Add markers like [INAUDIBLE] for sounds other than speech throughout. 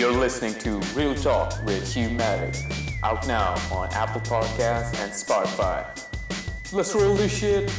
You're listening to Real Talk with Hugh Maddox, out now on Apple Podcasts and Spotify. Let's roll this shit.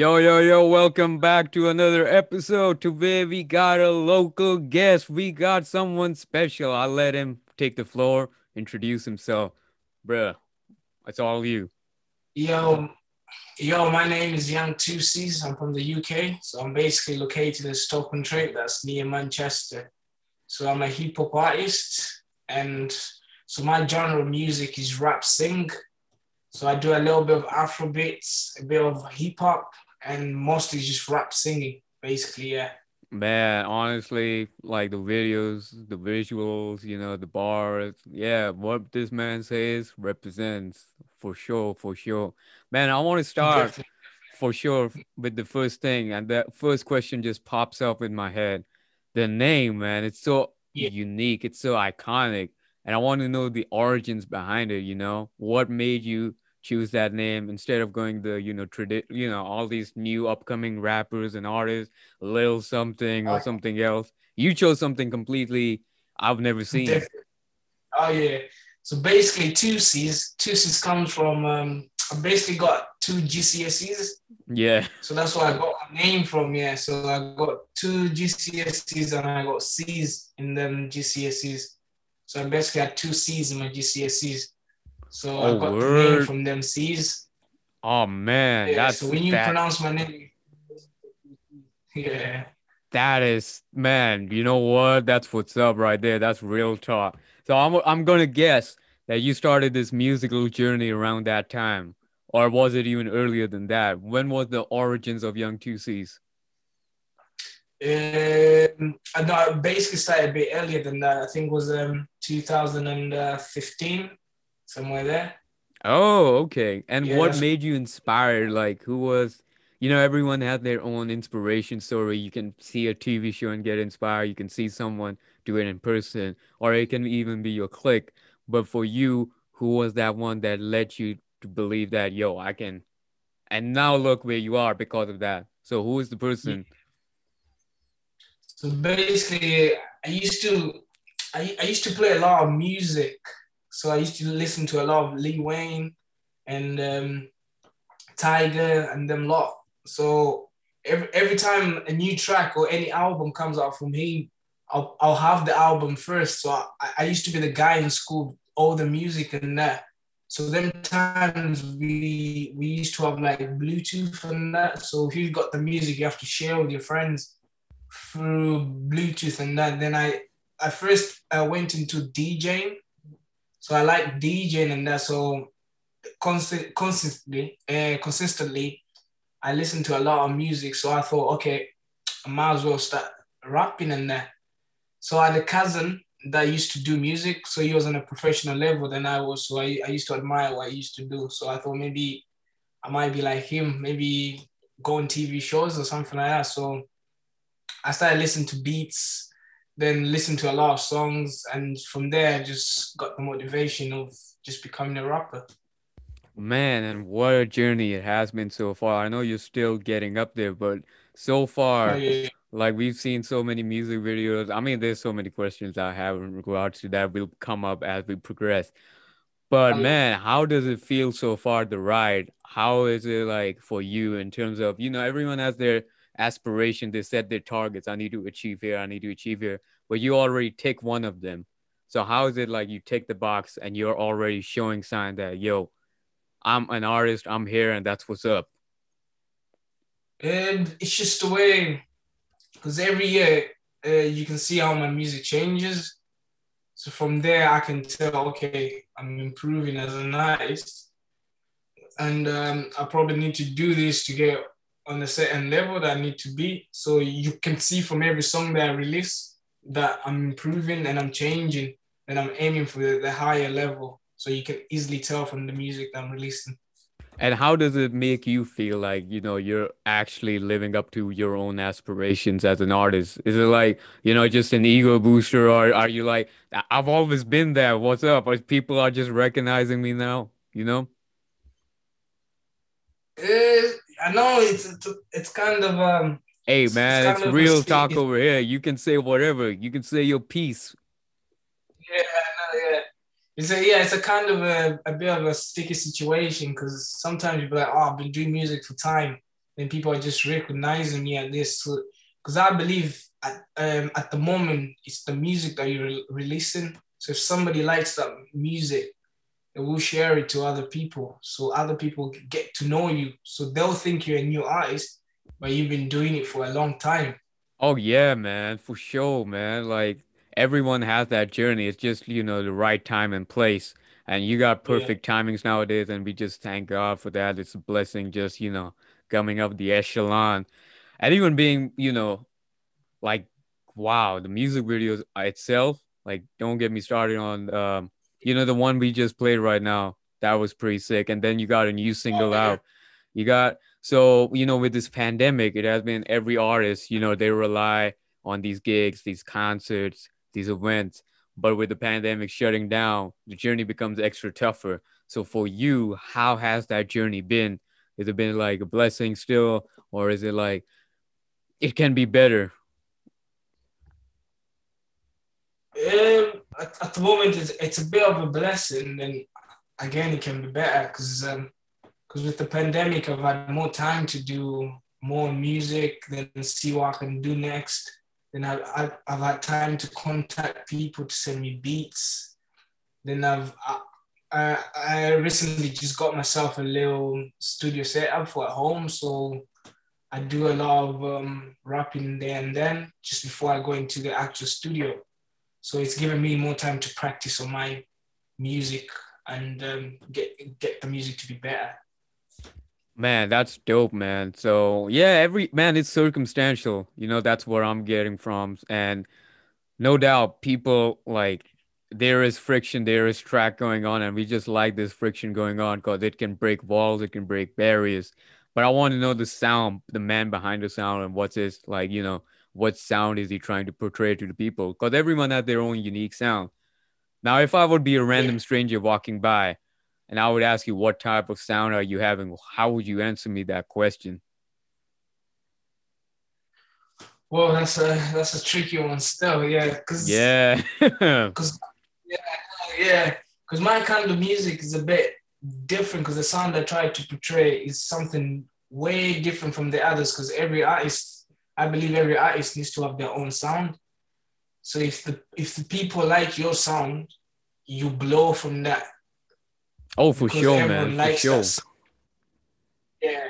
Yo, yo, yo, welcome back to another episode to where we got a local guest. We got someone special. I'll let him take the floor, introduce himself. Bruh, it's all you. Yo, yo, my name is Young Two C's. I'm from the UK, so I'm basically located in Stoke-on-Trent, that's near Manchester. So I'm a hip hop artist, and so my genre of music is rap sing. So I do a little bit of Afro beats, a bit of hip hop, and mostly just rap singing, basically. Yeah. Man, honestly, like the videos, the visuals, you know, the bars. Yeah, what this man says represents for sure, for sure. Man, I want to start Definitely. for sure with the first thing, and that first question just pops up in my head. The name, man, it's so Yeah. unique, it's so iconic, and I want to know the origins behind it. You know, what made you choose that name instead of going the, you know, tradi- you know, all these new upcoming rappers and artists, Lil something or something else. You chose something completely I've never seen. Definitely. Oh yeah. So basically, two C's. Two C's comes from. Um, I basically got two GCSEs. Yeah, So that's where I got my name from, yeah. So I got two GCSEs and I got C's in them GCSEs. So I basically had two C's in my GCSEs. So Oh, I got the name from them C's. Oh man, Yeah, that's so when you that, pronounce my name, [LAUGHS] yeah. that is man. You know what? That's what's up right there. That's real talk. So I'm I'm gonna guess that you started this musical journey around that time, or was it even earlier than that? When was the origins of Young Two C's? Um, I know I basically started a bit earlier than that. I think it was um 2015, somewhere there. Oh, okay. And Yeah, what made you inspired? Like, who was, you know, everyone had their own inspiration story. You can see a TV show and get inspired. You can see someone do it in person, or it can even be your clique. But for you, who was that one that led you to believe that, yo, I can, and now look where you are because of that. So who is the person? So basically, I used to, I, I used to play a lot of music. So I used to listen to a lot of Lil Wayne and um, Tyga and them lot. So every every time a new track or any album comes out from him, I'll I'll have the album first. So I, I used to be the guy in school, all the music and that. So them times we we used to have like Bluetooth and that. So if you've got the music, you have to share with your friends through Bluetooth and that. Then I I first I went into DJing, so I like DJing and that. So constant consistently, uh, consistently, I listen to a lot of music. So I thought, okay, I might as well start rapping and that. So I had a cousin that used to do music, so he was on a professional level than I was. So I, I used to admire what he used to do. So I thought maybe I might be like him, maybe go on TV shows or something like that. So I started listening to beats, then listened to a lot of songs, and from there just got the motivation of just becoming a rapper. Man, and what a journey it has been so far. I know you're still getting up there, but so far, Oh, yeah. like we've seen so many music videos. I mean, there's so many questions I have in regards to that will come up as we progress. But man, how does it feel so far, the ride? How is it like for you in terms of, you know, everyone has their aspiration. They set their targets. I need to achieve here. I need to achieve here. But you already take one of them. So how is it like you take the box and you're already showing sign that yo, I'm an artist. I'm here, and that's what's up. And it's just the way, because every year uh, you can see how my music changes. So from there, I can tell, okay, I'm improving as an artist, and um, I probably need to do this to get on a certain level that I need to be. So you can see from every song that I release that I'm improving and I'm changing and I'm aiming for the, the higher level. So you can easily tell from the music that I'm releasing. And how does it make you feel like, you know, you're actually living up to your own aspirations as an artist? Is it like, you know, just an ego booster or are you like, I've always been there, what's up? Or people are just recognizing me now, you know? Uh, I know it's, it's it's kind of um Hey man, it's, it's real talk over here. You can say whatever. You can say your piece. Yeah, know, yeah. It's a yeah, it's a kind of a, a bit of a sticky situation because sometimes you're like, oh, I've been doing music for time, and people are just recognizing me at this. Because I believe at um, at the moment it's the music that you're re- releasing. So if somebody likes that music, they will share it to other people, so other people get to know you. So they'll think you're a new artist, but you've been doing it for a long time. Oh yeah, man, for sure, man. Like everyone has that journey. It's just, you know, the right time and place. And you got perfect yeah. timings nowadays, and we just thank God for that. It's a blessing just, you know, coming up the echelon. And even being, you know, like, wow, the music videos itself, like, don't get me started on, um, you know, the one we just played right now. That was pretty sick. And then you got a new single out. You got, so, you know, with this pandemic, it has been every artist, you know, they rely on these gigs, these concerts, these events. But with the pandemic shutting down, the journey becomes extra tougher. So for you, how has that journey been? Has it been like a blessing still, or is it like it can be better? Um, at, at, the moment, it's, it's a bit of a blessing, and again, it can be better because um, because with the pandemic, I've had more time to do more music, then see what I can do next. Then I've, I've, I've had time to contact people to send me beats. Then I've I, I recently just got myself a little studio setup for at home, so I do a lot of um, rapping there and then just before I go into the actual studio. So it's given me more time to practice on my music and um, get get the music to be better. Man, that's dope, man. So yeah, every man, it's circumstantial. You know, that's where I'm getting from. And no doubt people like there is friction, there is track going on, and we just like this friction going on because it can break walls, it can break barriers. But I want to know the sound, the man behind the sound, and what's his like, you know, what sound is he trying to portray to the people? Because everyone has their own unique sound. Now, if I would be a random stranger walking by, and I would ask you what type of sound are you having, how would you answer me that question? Well, that's a that's a tricky one still, yeah. Cause, yeah. [LAUGHS] [LAUGHS] Because yeah, yeah. Because my kind of music is a bit different because the sound I try to portray is something way different from the others. Because every artist, I believe every artist needs to have their own sound. So if the if the people like your sound, you blow from that Oh, for sure, man. For sure. Yeah.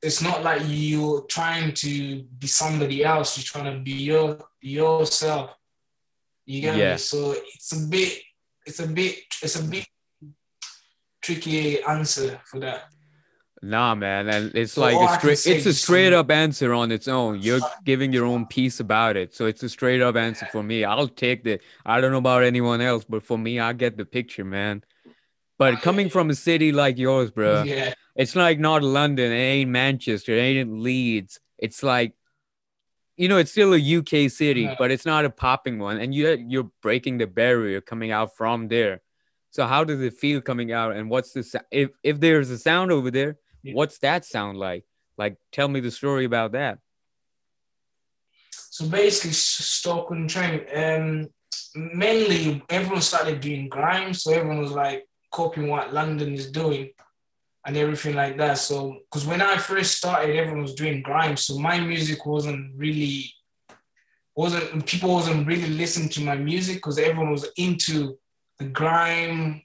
It's not like you're trying to be somebody else. You're trying to be your yourself. You get yeah. me? So it's a bit, it's a bit, it's a bit tricky answer for that. Nah, man, and it's so like a straight. It's a straight up answer on its own. You're giving your own piece about it, so it's a straight up answer for me. I'll take the. I don't know about anyone else, but for me, I get the picture, man. But coming from a city like yours, bro, yeah. it's like not London, it ain't Manchester, it ain't Leeds. It's like, you know, it's still a UK city, yeah. but it's not a popping one. And you you're breaking the barrier coming out from there. So how does it feel coming out? And what's the if if there's a sound over there? Yeah. What's that sound like? Like, tell me the story about that. So basically, Stoke-on-Trent. Um, mainly everyone started doing grime, so everyone was like, copying what London is doing. and everything like that. So, because when I first started, everyone was doing grime, so my music wasn't really wasn't people wasn't really listening to my music because everyone was into the grime,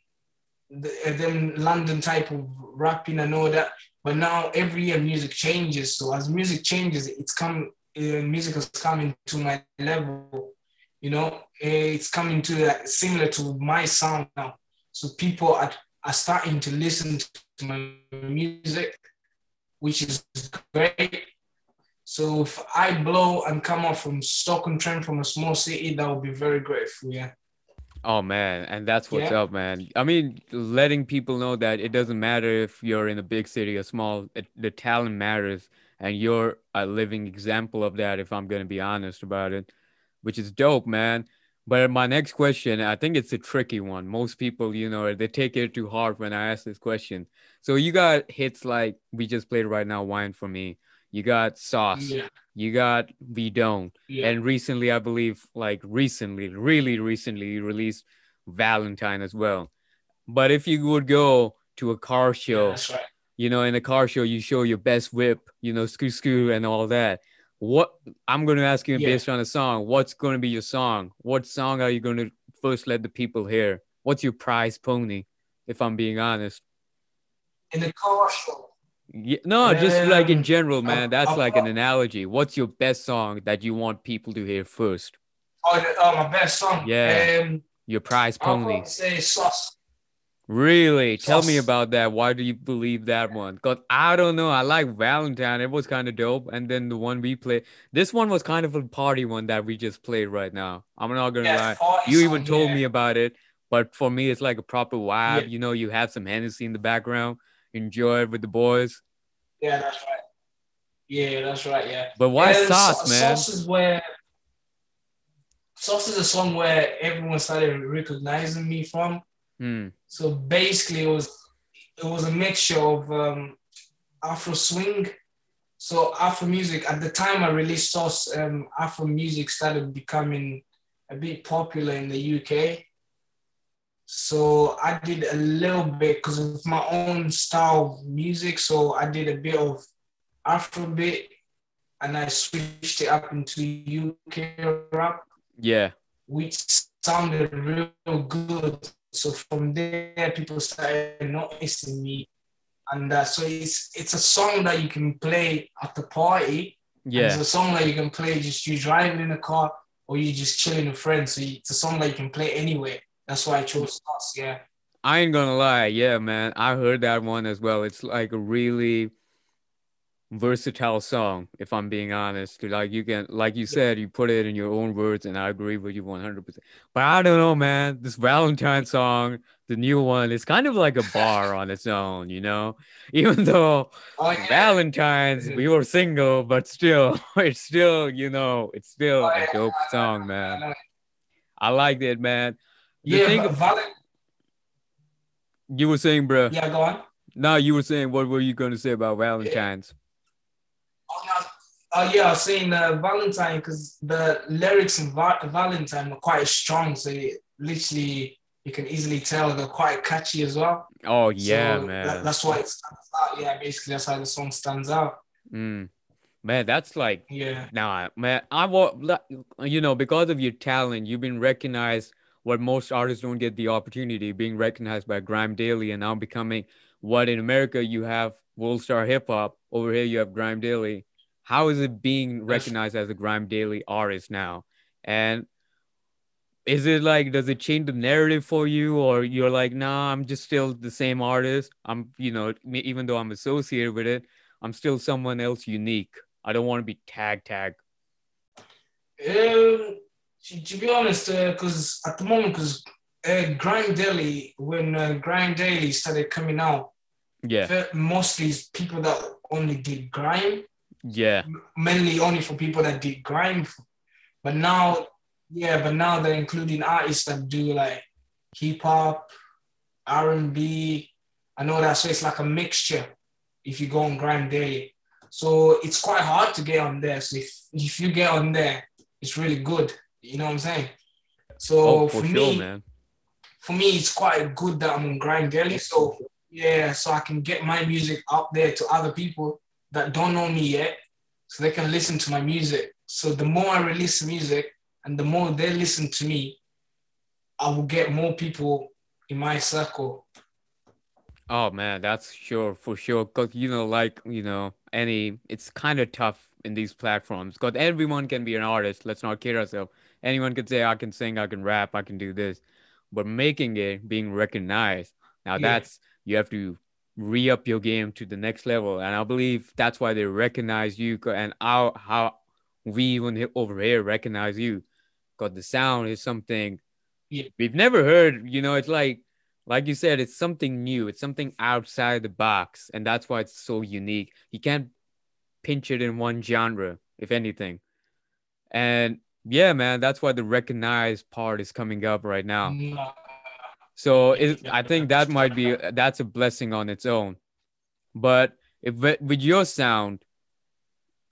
the them London type of rapping and all that. But now every year music changes. So as music changes, it's come uh, music is coming to my level. You know, it's coming to that similar to my sound now. So people are, are starting to listen to my music, which is great. So if I blow and come off from Stoke-on-Trent from a small city, that would be very grateful. Yeah. Oh man, and that's what's Yeah. up, man. I mean, letting people know that it doesn't matter if you're in a big city or small, it, the talent matters, and you're a living example of that. If I'm gonna be honest about it, which is dope, man. But my next question, I think it's a tricky one. Most people, you know, they take it too hard when I ask this question. So you got hits like we just played right now, "Wine for Me." You got "Sauce." Yeah. You got "We Don't." Yeah. And recently, I believe, like recently, really recently, you released Valentine as well. But if you would go to a car yeah, show, that's right. you know, in a car show, you show your best whip, you know, screw screw and all that. What I'm going to ask you Yeah. based on a song, what's going to be your song? What song are you going to first let the people hear? What's your prize pony, if I'm being honest? In the car show. Yeah, no, just like in general, man. That's I'll- like an analogy. What's your best song that you want people to hear first? Oh, oh, my best song. Yeah. Um, Your prize pony. say sauce. Really? Tell me about that. Why do you believe that one? Because I don't know. I like Valentine. It was kind of dope. And then the one we played, this one was kind of a party one that we just played right now. I'm not gonna Yeah, lie. You even told yeah. me about it. But for me, it's like a proper vibe. Yeah. You know, you have some Hennessy in the background, enjoy it with the boys. Yeah, that's right. Yeah, that's right. Yeah. But why And sauce, Sa- man? Sauce is where Sauce is a song where everyone started recognizing me from. Hmm. So basically, it was it was a mixture of um, Afro swing. So Afro music at the time I released Sauce, um, Afro music started becoming a bit popular in the UK. So I did a little bit because of my own style of music. So I did a bit of Afrobeat, and I switched it up into UK rap Yeah. which sounded real good. So from there, people started noticing me, and uh, so it's it's a song that you can play at the party. and It's a song that you can play just you driving in a car or you just chilling with friends. So it's a song that you can play anywhere. That's why I chose us. Yeah, I ain't gonna lie, yeah, man. I heard that one as well. It's like a really versatile song, if I'm being honest. Like you can, like you said, you put it in your own words, and I agree with you 100%. But I don't know, man. This Valentine song, the new one, it's kind of like a bar on its own, you know. [LAUGHS] Even though oh yeah, Valentine's, we were single, but still, [LAUGHS] it's still, you know, it's still Oh, a dope song, man. [LAUGHS] I liked it, man. Yeah. thing But you were saying, bro. yeah, go on. No, you were saying what were you going to say about Valentine's? Oh. Oh, yeah, I was saying uh, Valentine because the lyrics in Va- Valentine are quite strong. So you, literally, you can easily tell they're quite catchy as well. Oh yeah, So man. that- that's why it stands out. Yeah, basically, that's how the song stands out. Mm. Man, that's like Yeah. nah, man. I want you know because of your talent, you've been recognized. What most artists don't get the opportunity being recognized by Grime Daily, and now becoming what in America you have World Star Hip Hop. Over here you have Grime Daily. How is it being recognized as a Grime Daily artist now? And is it like does it change the narrative for you or you're like nah i'm just still the same artist i'm you know even though i'm associated with it i'm still someone else unique i don't want to be tag tag Um, to, to be honest, because at the moment, because uh, Grime Daily, when uh, Grime Daily started coming out, yeah mostly it's people that only did grime, yeah mainly only for people that did grime. But now, yeah, but now they're including artists that do like hip hop, R and B, and all that. So it's like a mixture. If you go on Grime Daily, so it's quite hard to get on there. So if if you get on there, it's really good. You know what I'm saying? So oh for for sure me, man for me, it's quite good that I'm on Grime Daily. So yeah, so I can get my music out there to other people that don't know me yet, so they can listen to my music. So the more I release music and the more they listen to me, I will get more people in my circle. Oh man, that's sure for sure. Cause you know, like you know, any it's kind of tough in these platforms. Cause everyone can be an artist. Let's not kid ourselves. Anyone could say I can sing, I can rap, I can do this, but making it, being recognized, now Yeah. that's you have to re up your game to the next level. And I believe that's why they recognize you and how how we even over here recognize you. Cause the sound is something Yeah. we've never heard. You know, it's like like you said, it's something new. It's something outside the box, and that's why it's so unique. You can't pinch it in one genre, if anything. And yeah, man, that's why the recognized part is coming up right now. So it, I think that might be that's a blessing on its own. But if with your sound,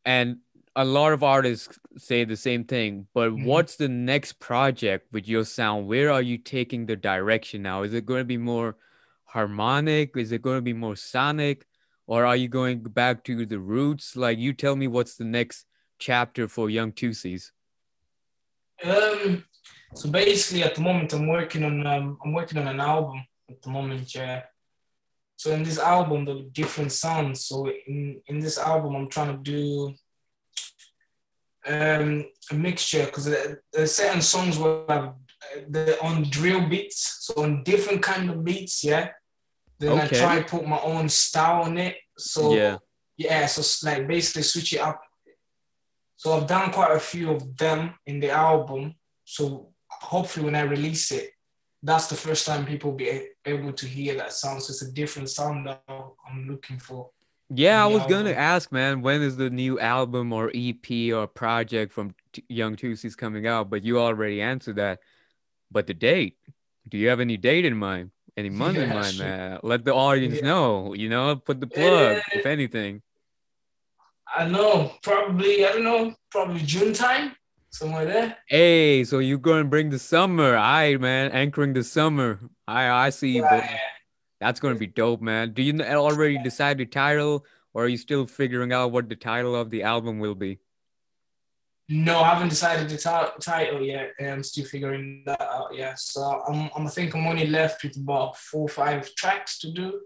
and a lot of artists say the same thing, but Mhm. what's the next project with your sound? Where are you taking the direction now? Is it going to be more harmonic? Is it going to be more sonic? Or are you going back to the roots? Like you tell me what's the next chapter for Young Two C's? Um, so basically, at the moment, I'm working on um, I'm working on an album at the moment. Yeah. So in this album, there'll be different sounds. So in in this album, I'm trying to do um a mixture because there's certain songs where I've, they're on drill beats, so on different kind of beats. Yeah. Then Okay. I try to put my own style on it. So Yeah. yeah, so like basically switch it up. So I've done quite a few of them in the album. So hopefully when I release it, that's the first time people be able to hear that sound. So it's a different sound that I'm looking for. Yeah, I was gonna ask, man, when is the new album or EP or project from T- Young Two C's coming out? But you already answered that. But the date, do you have any date in mind? Any month in mind, sure. man? Let the audience Yeah. know, you know, put the plug, Eh. if anything. I know, probably, I don't know, probably June time, somewhere there. Hey, so you're gonna bring the summer. All right, man, anchoring the summer. I I see, you. Yeah. That's gonna be dope, man. Do you already decide the title, or are you still figuring out what the title of the album will be? No, I haven't decided the ti- title yet. I'm still figuring that out. Yeah, so I'm, I'm I think I'm only left with about four or five tracks to do.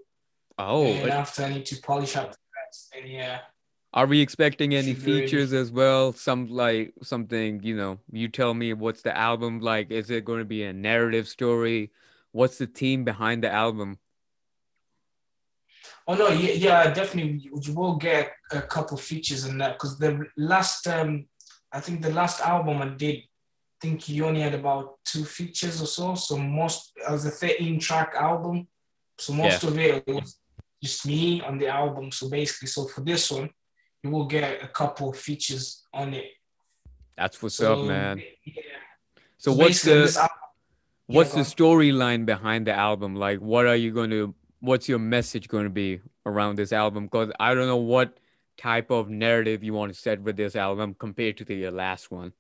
Oh, and it- after I need to polish up the tracks. And yeah, Are we expecting any Should be ready. features as well? Some like something, you know, you tell me what's the album like? Is it going to be a narrative story? What's the team behind the album? Oh no, yeah, yeah, definitely. You you will get a couple features in that because the last, um, I think the last album I did, I think you only had about two features or so. So most, it was a 13 track album. So most of it was just me on the album. So basically, so for this one, will get a couple of features on it. That's what's So, up, man. Yeah. So what's the al- yeah, what's the storyline behind the album? Like what are you going to what's your message going to be around this album? Cuz I don't know what type of narrative you want to set with this album compared to the last one.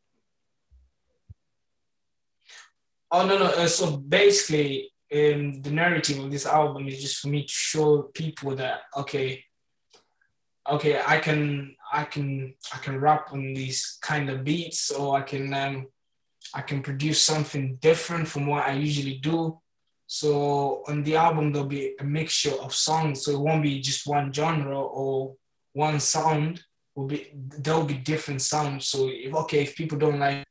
Oh no no. Uh, so basically, um, the narrative of this album is just for me to show people that okay, okay, I can I can I can rap on these kind of beats, or I can um, I can produce something different from what I usually do. So on the album there'll be a mixture of songs, so it won't be just one genre or one sound. Will be there'll be different sounds. So if okay, if people don't like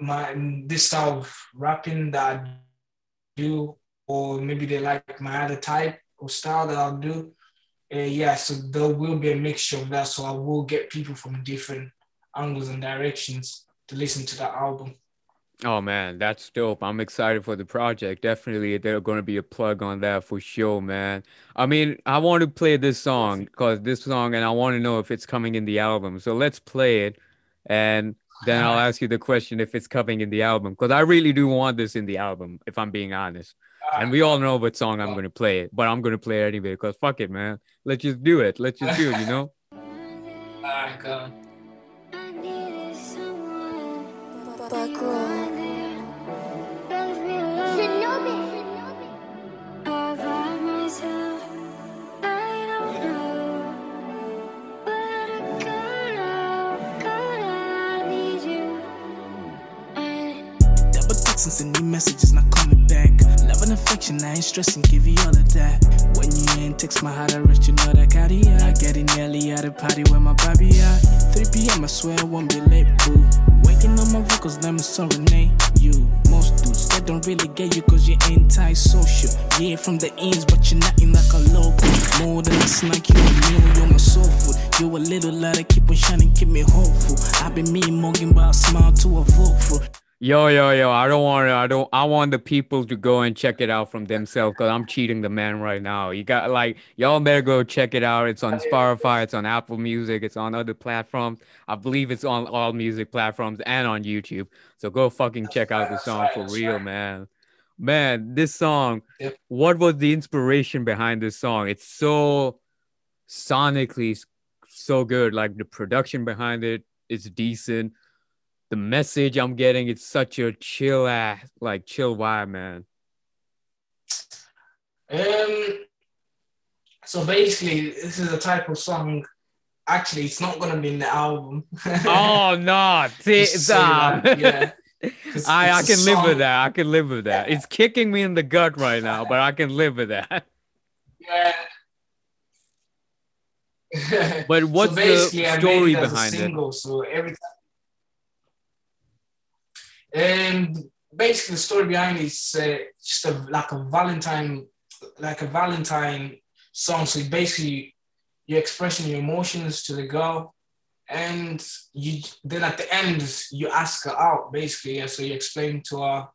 my this style of rapping that I do, or maybe they like my other type of style that I'll do. Uh, yeah, so there will be a mixture of that. So I will get people from different angles and directions to listen to that album. Oh man, that's dope. I'm excited for the project. Definitely there's going to be a plug on that for sure, man. I mean, I want to play this song because this song and I want to know if it's coming in the album. So let's play it and then I'll [LAUGHS] ask you the question if it's coming in the album because I really do want this in the album if I'm being honest. And we all know what song I'm going to play it, but I'm going to play it anyway because fuck it, man. Let's just do it. Let's just do it, you know? [LAUGHS] Alright, go since the new message is not coming back. Love and affection, I ain't stressing, give you all of that. When you ain't text my heart, I rest, you know that cardiac. Getting early at the party where my baby at. 3 p.m., I swear I won't be late, boo. Waking on my vocals, let me serenade you. Most dudes, they don't really get you cause you're anti-social. Yeah, from the ends, but you're nothing like a local. More than a snack, you're a meal, you're my soul food. You're a little light, keep on shining, keep me hopeful. I've been me mugging, but I smile to a for. Yo, yo, yo! I don't want. to. I don't. I want the people to go and check it out from themselves because I'm cheating the man right now. You got like y'all better go check it out. It's on oh, Spotify. It's on Apple Music. It's on other platforms. I believe it's on all music platforms and on YouTube. So go fucking check out the song for real, man. Man, this song. What was the inspiration behind this song? It's so sonically so good. Like the production behind it is decent the message I'm getting it's such a chill ass like chill vibe, man. Um, so basically, this is a type of song. Actually, it's not gonna be in the album. [LAUGHS] Oh no, see, Just to say Sam. that, yeah. [LAUGHS] I, I can live with that. I can live with that. It's kicking me in the gut right now, but I can live with that. [LAUGHS] Yeah. But what's the I made story it a behind it? single, So every time. And basically, the story behind is uh, just a, like a Valentine, like a Valentine song. So basically, you're expressing your emotions to the girl, and you then at the end you ask her out, basically. Yeah, so you explain to her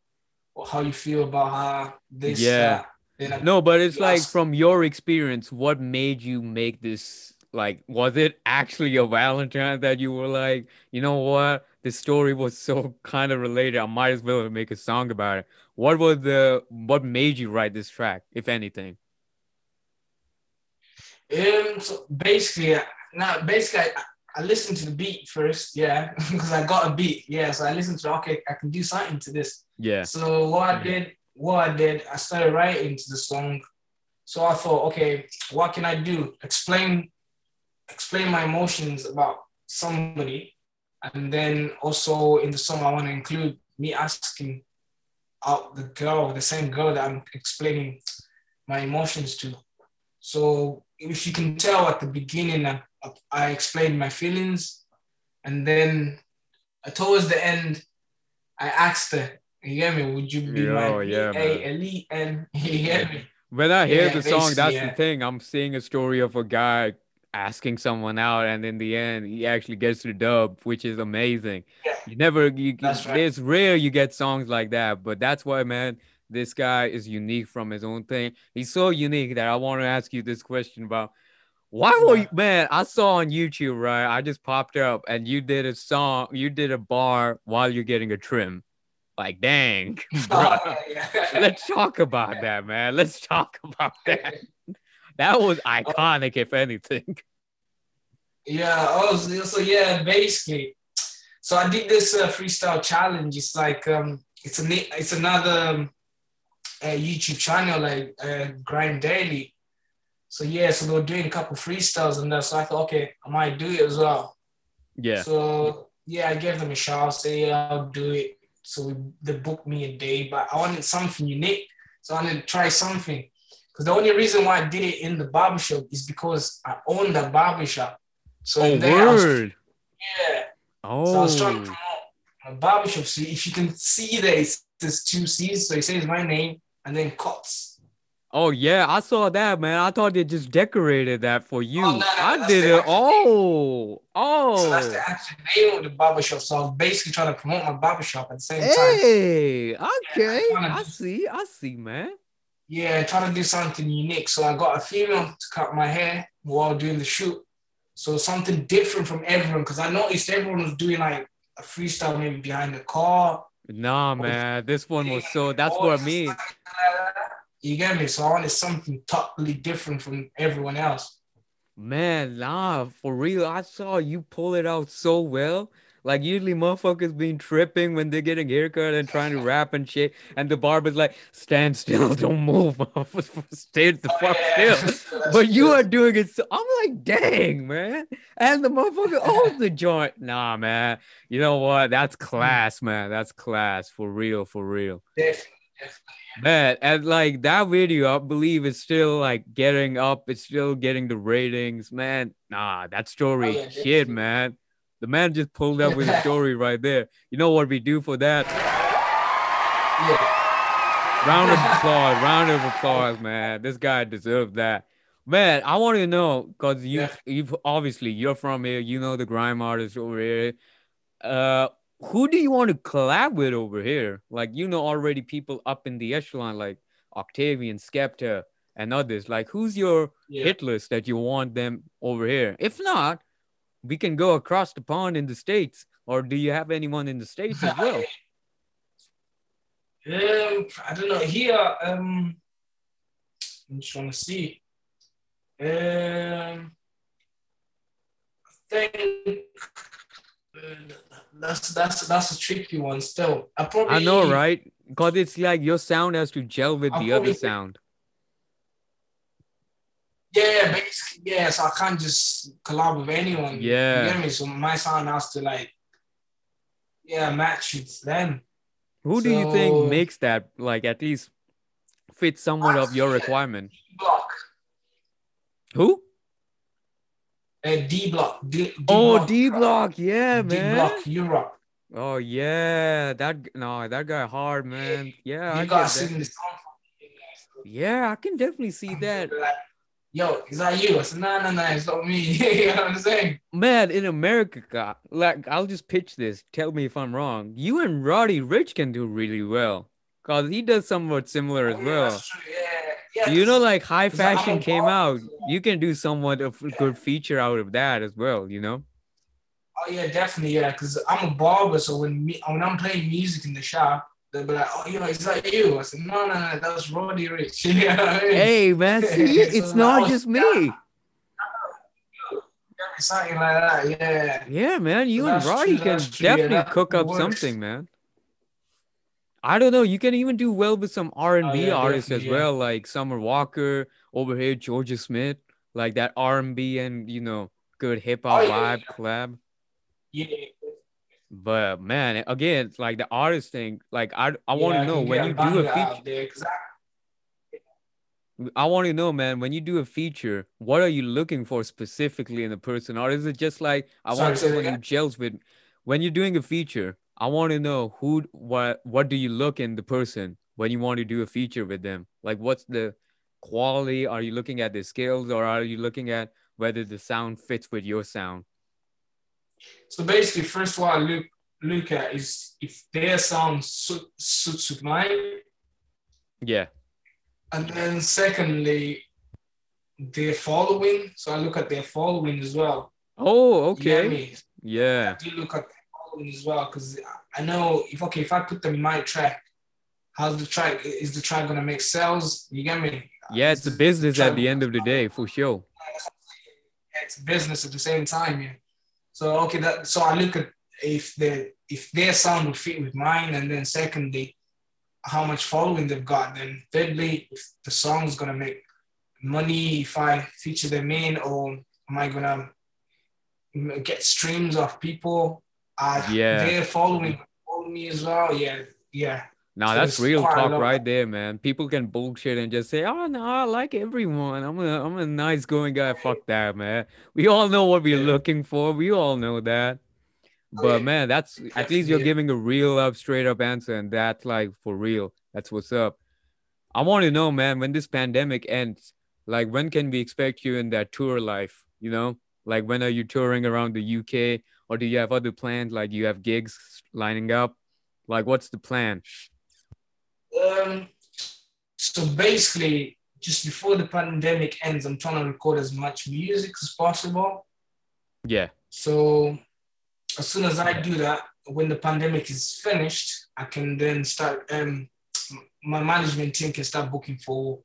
how you feel about her. This, Yeah. at No, but it's like ask- from your experience, what made you make this? Like, was it actually a Valentine that you were like, you know what? This story was so [LAUGHS] kind of related. I might as well make a song about it. What was the what made you write this track, if anything? Um, so basically, uh, now basically, I, I listened to the beat first, yeah, [LAUGHS] because I got a beat, yeah. So I listened to, okay, I can do something to this. Yeah. So what I did, what I did, I started writing to the song. So I thought, okay, what can I do? Explain, explain my emotions about somebody, and then also in the song, I want to include me asking out the girl, the same girl that I'm explaining my emotions to. So if you can tell at the beginning, I, I explained my feelings, and then uh, towards the end, I asked her, "You get me? Would you be Oh, my yeah, [LAUGHS] you get me? When I hear Yeah, the song, that's basically, the thing. I'm seeing a story of a guy asking someone out, and in the end, he actually gets the dub, which is amazing. Yeah. You never, you, right. it's rare you get songs like that, but that's why, man, this guy is unique from his own thing. He's so unique that I want to ask you this question about why were you, man? I saw on YouTube, right? I just popped up, and you did a song, you did a bar while you're getting a trim. Like, dang, [LAUGHS] [LAUGHS] oh, bro. Oh, yeah. Let's talk about [LAUGHS] that, man. Let's talk about that. That was iconic, if anything. [LAUGHS] Yeah. Oh, so, so yeah, basically. So I did this uh, freestyle challenge. It's like um, it's a it's another um, uh, YouTube channel like uh, Grime Daily. So yeah, so they were doing a couple freestyles and that. So I thought, okay, I might do it as well. Yeah. So yeah, I gave them a shot. Say yeah, I'll do it. So we, they booked me a day, but I wanted something unique. So I wanted to try something. Because the only reason why I did it in the barbershop is because I own the barbershop. So Oh, I was- word. yeah. So I was trying to Oh, promote my barbershop. So if you can see there, it's there's two C's. So it says my name and then cuts. oh yeah, I saw that, man. I thought they just decorated that for oh, you. no, no, I did it. actual Oh, So that's oh. the actual name of the barbershop. So I was basically trying to promote my barbershop at the same time. Hey, okay. wanna I see. I see, man. Yeah, trying to do something unique. So I got a female to cut my hair while doing the shoot. So something different from everyone because I noticed everyone was doing like a freestyle maybe behind the car. Nah, man. This one was so. That's what I mean. like. You get me? So I wanted something totally different from everyone else. Man, nah, for real. I saw you pull it out so well. Like usually motherfuckers been tripping when they're getting haircut and trying to rap and shit, and the barber's like, stand still, [LAUGHS] don't move, stay the oh, fuck yeah. still. [LAUGHS] But you are doing it. So, I'm like, dang, man. And the motherfucker owns the joint. Nah, man. You know what? That's class, man. That's class for real, for real. Definitely, definitely. Man, and like that video, I believe is still like getting up. It's still getting the ratings, man. Nah, that story, Oh, yeah, shit, man. The man just pulled up with a [LAUGHS] story right there. You know what we do for that? Yeah. Round of [LAUGHS] applause, round of applause, man. This guy deserves that. Man, I want to know because you, Yeah. you've obviously you're from here. You know the grime artists over here. Uh, who do you want to collab with over here? Like you know already people up in the echelon, like Octavian, Skepta, and others. Like who's your Yeah. hit list that you want them over here? If not, we can go across the pond in the states. Or do you have anyone in the states as well? [LAUGHS] Um, I don't know. Here, um, I'm just trying to see. Um, I think uh, that's that's that's a tricky one. Still, I probably I know, right? Because it's like your sound has to gel with I'll the other sound. Yeah, basically, yeah. So I can't just collab with anyone. Yeah. you get me. So my sound has to like, yeah, match with them. Who do you think makes that like at least fit somewhat of your requirement? [LAUGHS] Block, Who? uh, D block, D, D Oh, D Block, yeah, D man. D block, Europe. Oh yeah, that no, that guy hard, man. Yeah, I you gotta sing the song. Yeah, I can definitely see that. Yo, is that you? I said, no, no, no, it's not me. [LAUGHS] you know what I'm saying? Man, in America, like I'll just pitch this. Tell me if I'm wrong. You and Roddy Ricch can do really well. Cause he does somewhat similar as Oh, yeah, well. that's true, Yeah, yeah. You know, like high fashion came out. You can do somewhat of a good feature out of that as well, you know? Oh yeah, definitely, yeah. Because I'm a barber, so when me when I'm playing music in the shop, they'll be like, "Oh, yo, is that you?" I said, "No, no, no, that's Roddy Ricch." [LAUGHS] you know I mean? Hey man, [LAUGHS] see, it's now not it's- just me. Something like that, yeah. Yeah, man, you and Roddy true, can yeah, definitely that cook up works. something, man. I don't know. You can even do well with some R and B Oh, artists as yeah. well, like Summer Walker over here, Jorja Smith, like that R and B and you know good hip hop Oh, yeah, vibe collab. Yeah, But man, again, it's like the artist thing. Like I, I want to know when you do a feature. I- I want to know, man, when you do a feature, what are you looking for specifically in the person? Or is it just like I Sorry, want someone who gels with when you're doing a feature, I want to know who what what do you look in the person when you want to do a feature with them? Like what's the quality? Are you looking at the skills or are you looking at whether the sound fits with your sound? So basically, first what I look look at is if their sound su- suits with mine, Yeah. and then secondly, their following. So I look at their following as well. Oh, You okay. me? Yeah. I do look at their following as well because I know if okay, if I put them in my track, how's the track? Is the track gonna make sales? You get me? Yeah, it's a the business at the end of the day, for sure. yeah, it's business at the same time, yeah. So okay, that so I look at if the if their sound will fit with mine, and then secondly, how much following they've got. Then thirdly, if the song's gonna make money, if I feature them in, or am I gonna get streams of people? Uh, Yeah. they're following follow me as well. Yeah, yeah. Now So that's real talk right there, man. People can bullshit and just say, "Oh no, I like everyone. I'm a I'm a nice going guy." Fuck that, man. We all know what we're Yeah. looking for. We all know that. Oh, But yeah. man, that's at least you're Yeah. giving a real up, straight up answer, and that's like for real. That's what's up. I want to know, man, when this pandemic ends, like when can we expect you in that tour life? You know, like when are you touring around the UK, or do you have other plans? Like you have gigs lining up? Like what's the plan? Um, so basically, just before the pandemic ends, I'm trying to record as much music as possible. Yeah. So as soon as I do that, when the pandemic is finished, I can then start. Um, my management team can start booking for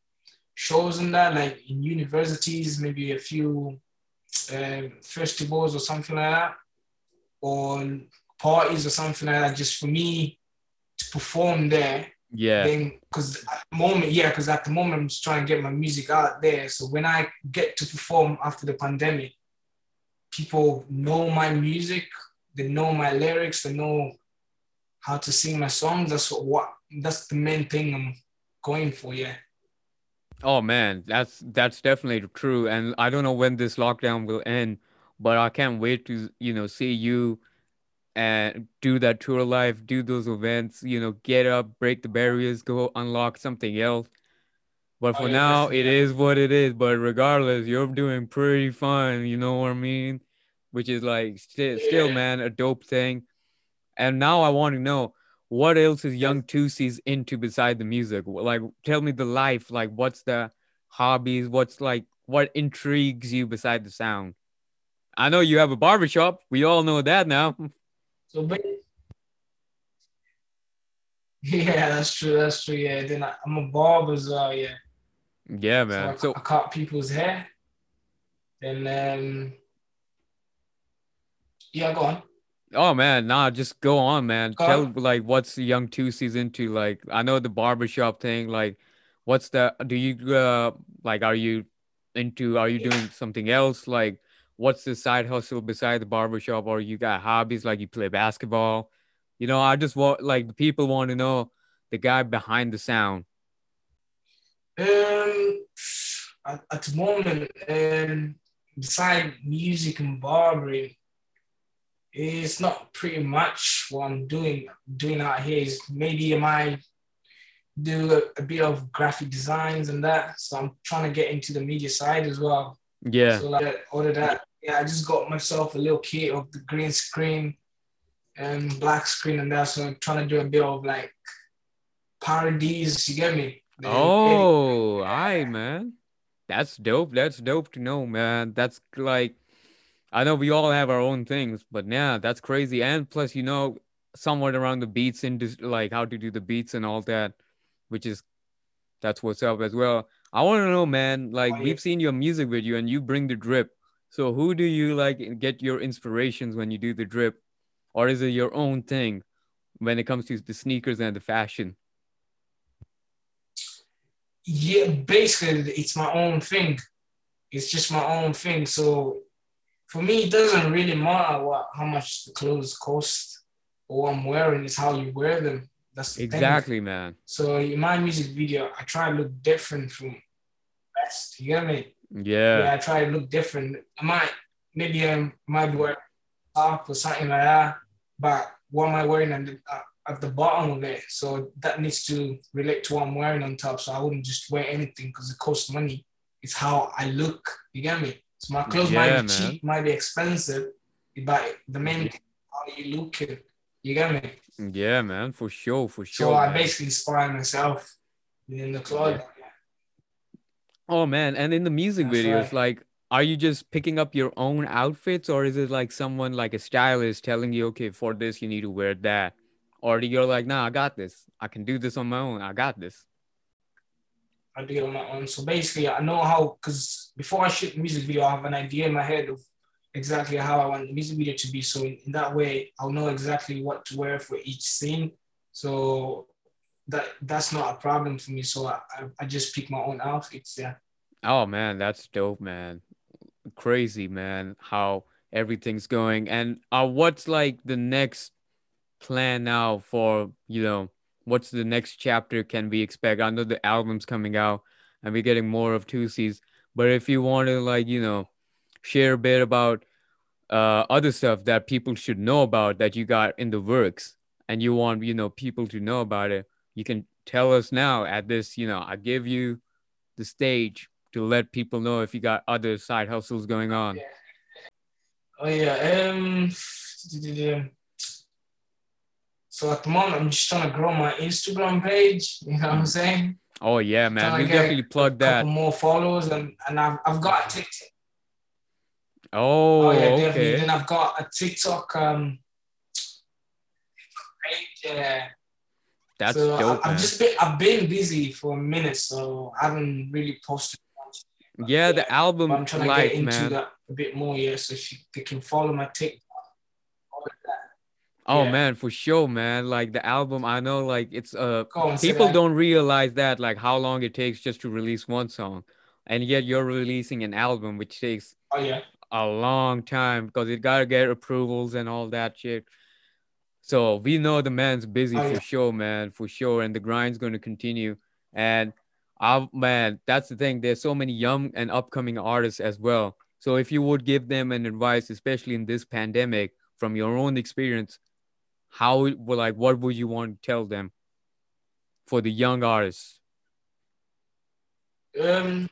shows and that, like in universities, maybe a few um festivals or something like that, or parties or something like that, just for me to perform there. Yeah. Then, because at the moment, yeah, because at the moment I'm just trying to get my music out there. So when I get to perform after the pandemic, people know my music, they know my lyrics, they know how to sing my songs. That's what, what that's the main thing I'm going for. Yeah. Oh man, that's that's definitely true. And I don't know when this lockdown will end, but I can't wait to, you know, see you and do that tour life, do those events, you know, get up, break the barriers, go unlock something else. But Oh, for yeah, now, it is what it is. But regardless, you're doing pretty fine, you know what I mean? Which is like sti- still, man, a dope thing. And now I want to know what else is Young Two C's into beside the music? Like, tell me the life. Like, what's the hobbies? What's like, what intrigues you beside the sound? I know you have a barbershop. We all know that now. [LAUGHS] So, but yeah, that's true. That's true. Yeah. Then I, I'm a barber as well. Yeah. Yeah, So I, man. So, I cut people's hair. and Then um, yeah, go on. oh man, nah, just go on, man. Go Tell on. like what's the Young Two C's into? Like, I know the barbershop thing. Like, what's the? Do you uh like? Are you into? Are you doing something else? Like, what's the side hustle beside the barbershop? Or you got hobbies like you play basketball? You know, I just want like the people want to know the guy behind the sound. Um, at, at the moment, um, beside music and barbering, it's not pretty much what I'm doing. Doing out here is maybe am I might do a, a bit of graphic designs and that. So I'm trying to get into the media side as well. Yeah. So like other that, yeah, I just got myself a little kit of the green screen and black screen and that. So I'm trying to do a bit of like parodies. You get me? Oh, aye, man. That's dope. That's dope to know, man. That's like, I know we all have our own things, but yeah, that's crazy. And plus, you know, somewhat around the beats and just like how to do the beats and all that, which is that's what's up as well. I want to know, man. Like Oh, yeah. we've seen your music video and you bring the drip. So who do you like get your inspirations when you do the drip, or is it your own thing when it comes to the sneakers and the fashion? yeah, basically it's my own thing. It's just my own thing. So for me, it doesn't really matter what how much the clothes cost or what I'm wearing. It's how you wear them. That's the thing. Exactly, man. So in my music video, I try to look different from the rest. You get me? Yeah. Yeah, I try to look different. I might maybe um, I might be wearing top or something like that, but what am I wearing at the, at the bottom of it? So that needs to relate to what I'm wearing on top. So I wouldn't just wear anything because it costs money. It's how I look. You get me? So my clothes Yeah, might man. be cheap, might be expensive, but the main thing, how you looking. You get me? Yeah, man, for sure, for sure. So I basically inspire myself in the clothes. Oh man, and in the music That's videos, right. like, are you just picking up your own outfits, or is it like someone like a stylist telling you, okay, for this you need to wear that, or do you're like, nah, I got this, I can do this on my own, I got this. I do it on my own. So basically, I know how because before I shoot the music video, I have an idea in my head of exactly how I want the music video to be. So in, in that way, I'll know exactly what to wear for each scene. So that that's not a problem for me. So I, I, I just pick my own outfits. Yeah. Oh man, that's dope, man. Crazy, man, how everything's going. And uh, what's like the next plan now for, you know, what's the next chapter can we expect? I know the album's coming out and we're getting more of Two C's, but if you want to like, you know, share a bit about uh other stuff that people should know about that you got in the works and you want, you know, people to know about it, you can tell us now at this, you know, I give you the stage to let people know if you got other side hustles going on. Oh yeah. Um. So at the moment, I'm just trying to grow my Instagram page. You know what I'm saying? Oh yeah, man. We definitely plug that. more followers, and and I've I've got a TikTok. Oh, Oh, yeah, definitely. okay. Then I've got a TikTok um page. Yeah. That's so I- dope, I've just been I've been busy for a minute, so I haven't really posted much. Yeah, the album I'm trying to get into man. that a bit more, yeah. So if you, they can follow my TikTok. all of that. Oh Yeah. man, for sure, man. Like the album, I know like it's uh Go on, say people don't realize that like how long it takes just to release one song. And yet you're releasing an album which takes Oh yeah. a long time because it gotta get approvals and all that shit. So we know the man's busy Oh, for yeah. sure, man, for sure, and the grind's gonna continue. And I man, that's the thing. There's so many young and upcoming artists as well. So if you would give them an advice, especially in this pandemic, from your own experience, how like what would you want to tell them for the young artists? Um,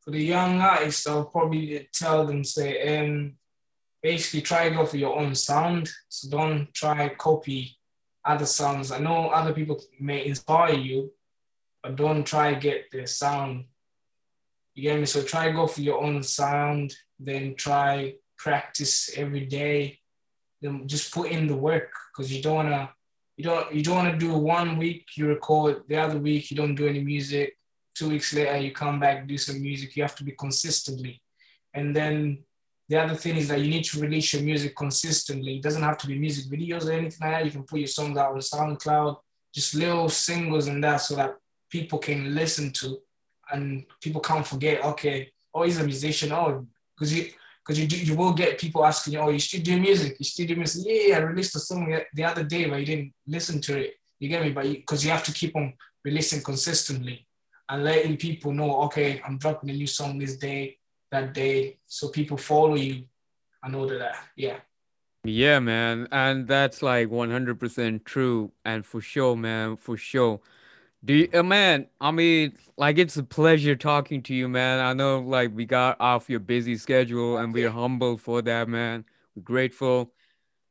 for the young artists, I'll probably tell them say, um, basically try go for your own sound. So don't try copy other sounds. I know other people may inspire you, but don't try get their sound. You get me? So try go for your own sound. Then try practice every day. Then just put in the work because you don't wanna you don't you don't want to do one week you record the other week you don't do any music two weeks later you come back do some music you have to be consistently and then the other thing is that you need to release your music consistently it doesn't have to be music videos or anything like that you can put your songs out on soundcloud just little singles and that so that people can listen to and people can't forget okay oh he's a musician oh because you because you you will get people asking you, oh, you still do music? You still do music? Yeah, yeah, I released a song the- the other day, but you didn't listen to it. You get me? But because you, have to keep on releasing consistently and letting people know, okay, I'm dropping a new song this day, that day, so people follow you and all of that. Yeah. Yeah, man. And that's like 100% true. And for sure, man, for sure. Do you, uh, man, I mean, like it's a pleasure talking to you, man. I know like we got off your busy schedule and we're humbled for that, man. We're grateful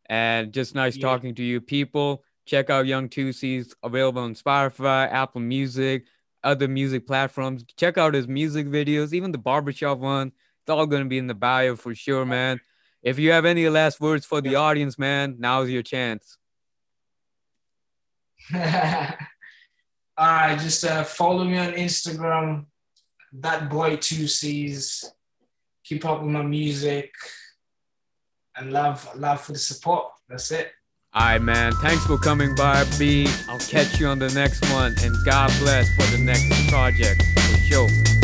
and just nice Yeah. talking to you. People, check out Young Two C's available on Spotify, Apple Music, other music platforms. Check out his music videos, even the barbershop one. It's all going to be in the bio for sure, man. If you have any last words for the audience, man, now's your chance. [LAUGHS] All right, just uh, follow me on Instagram. That boy Two C's. Keep up with my music, and love, love for the support. That's it. All right, man. Thanks for coming by, B. I'll catch you on the next one, and God bless for the next project. For sure.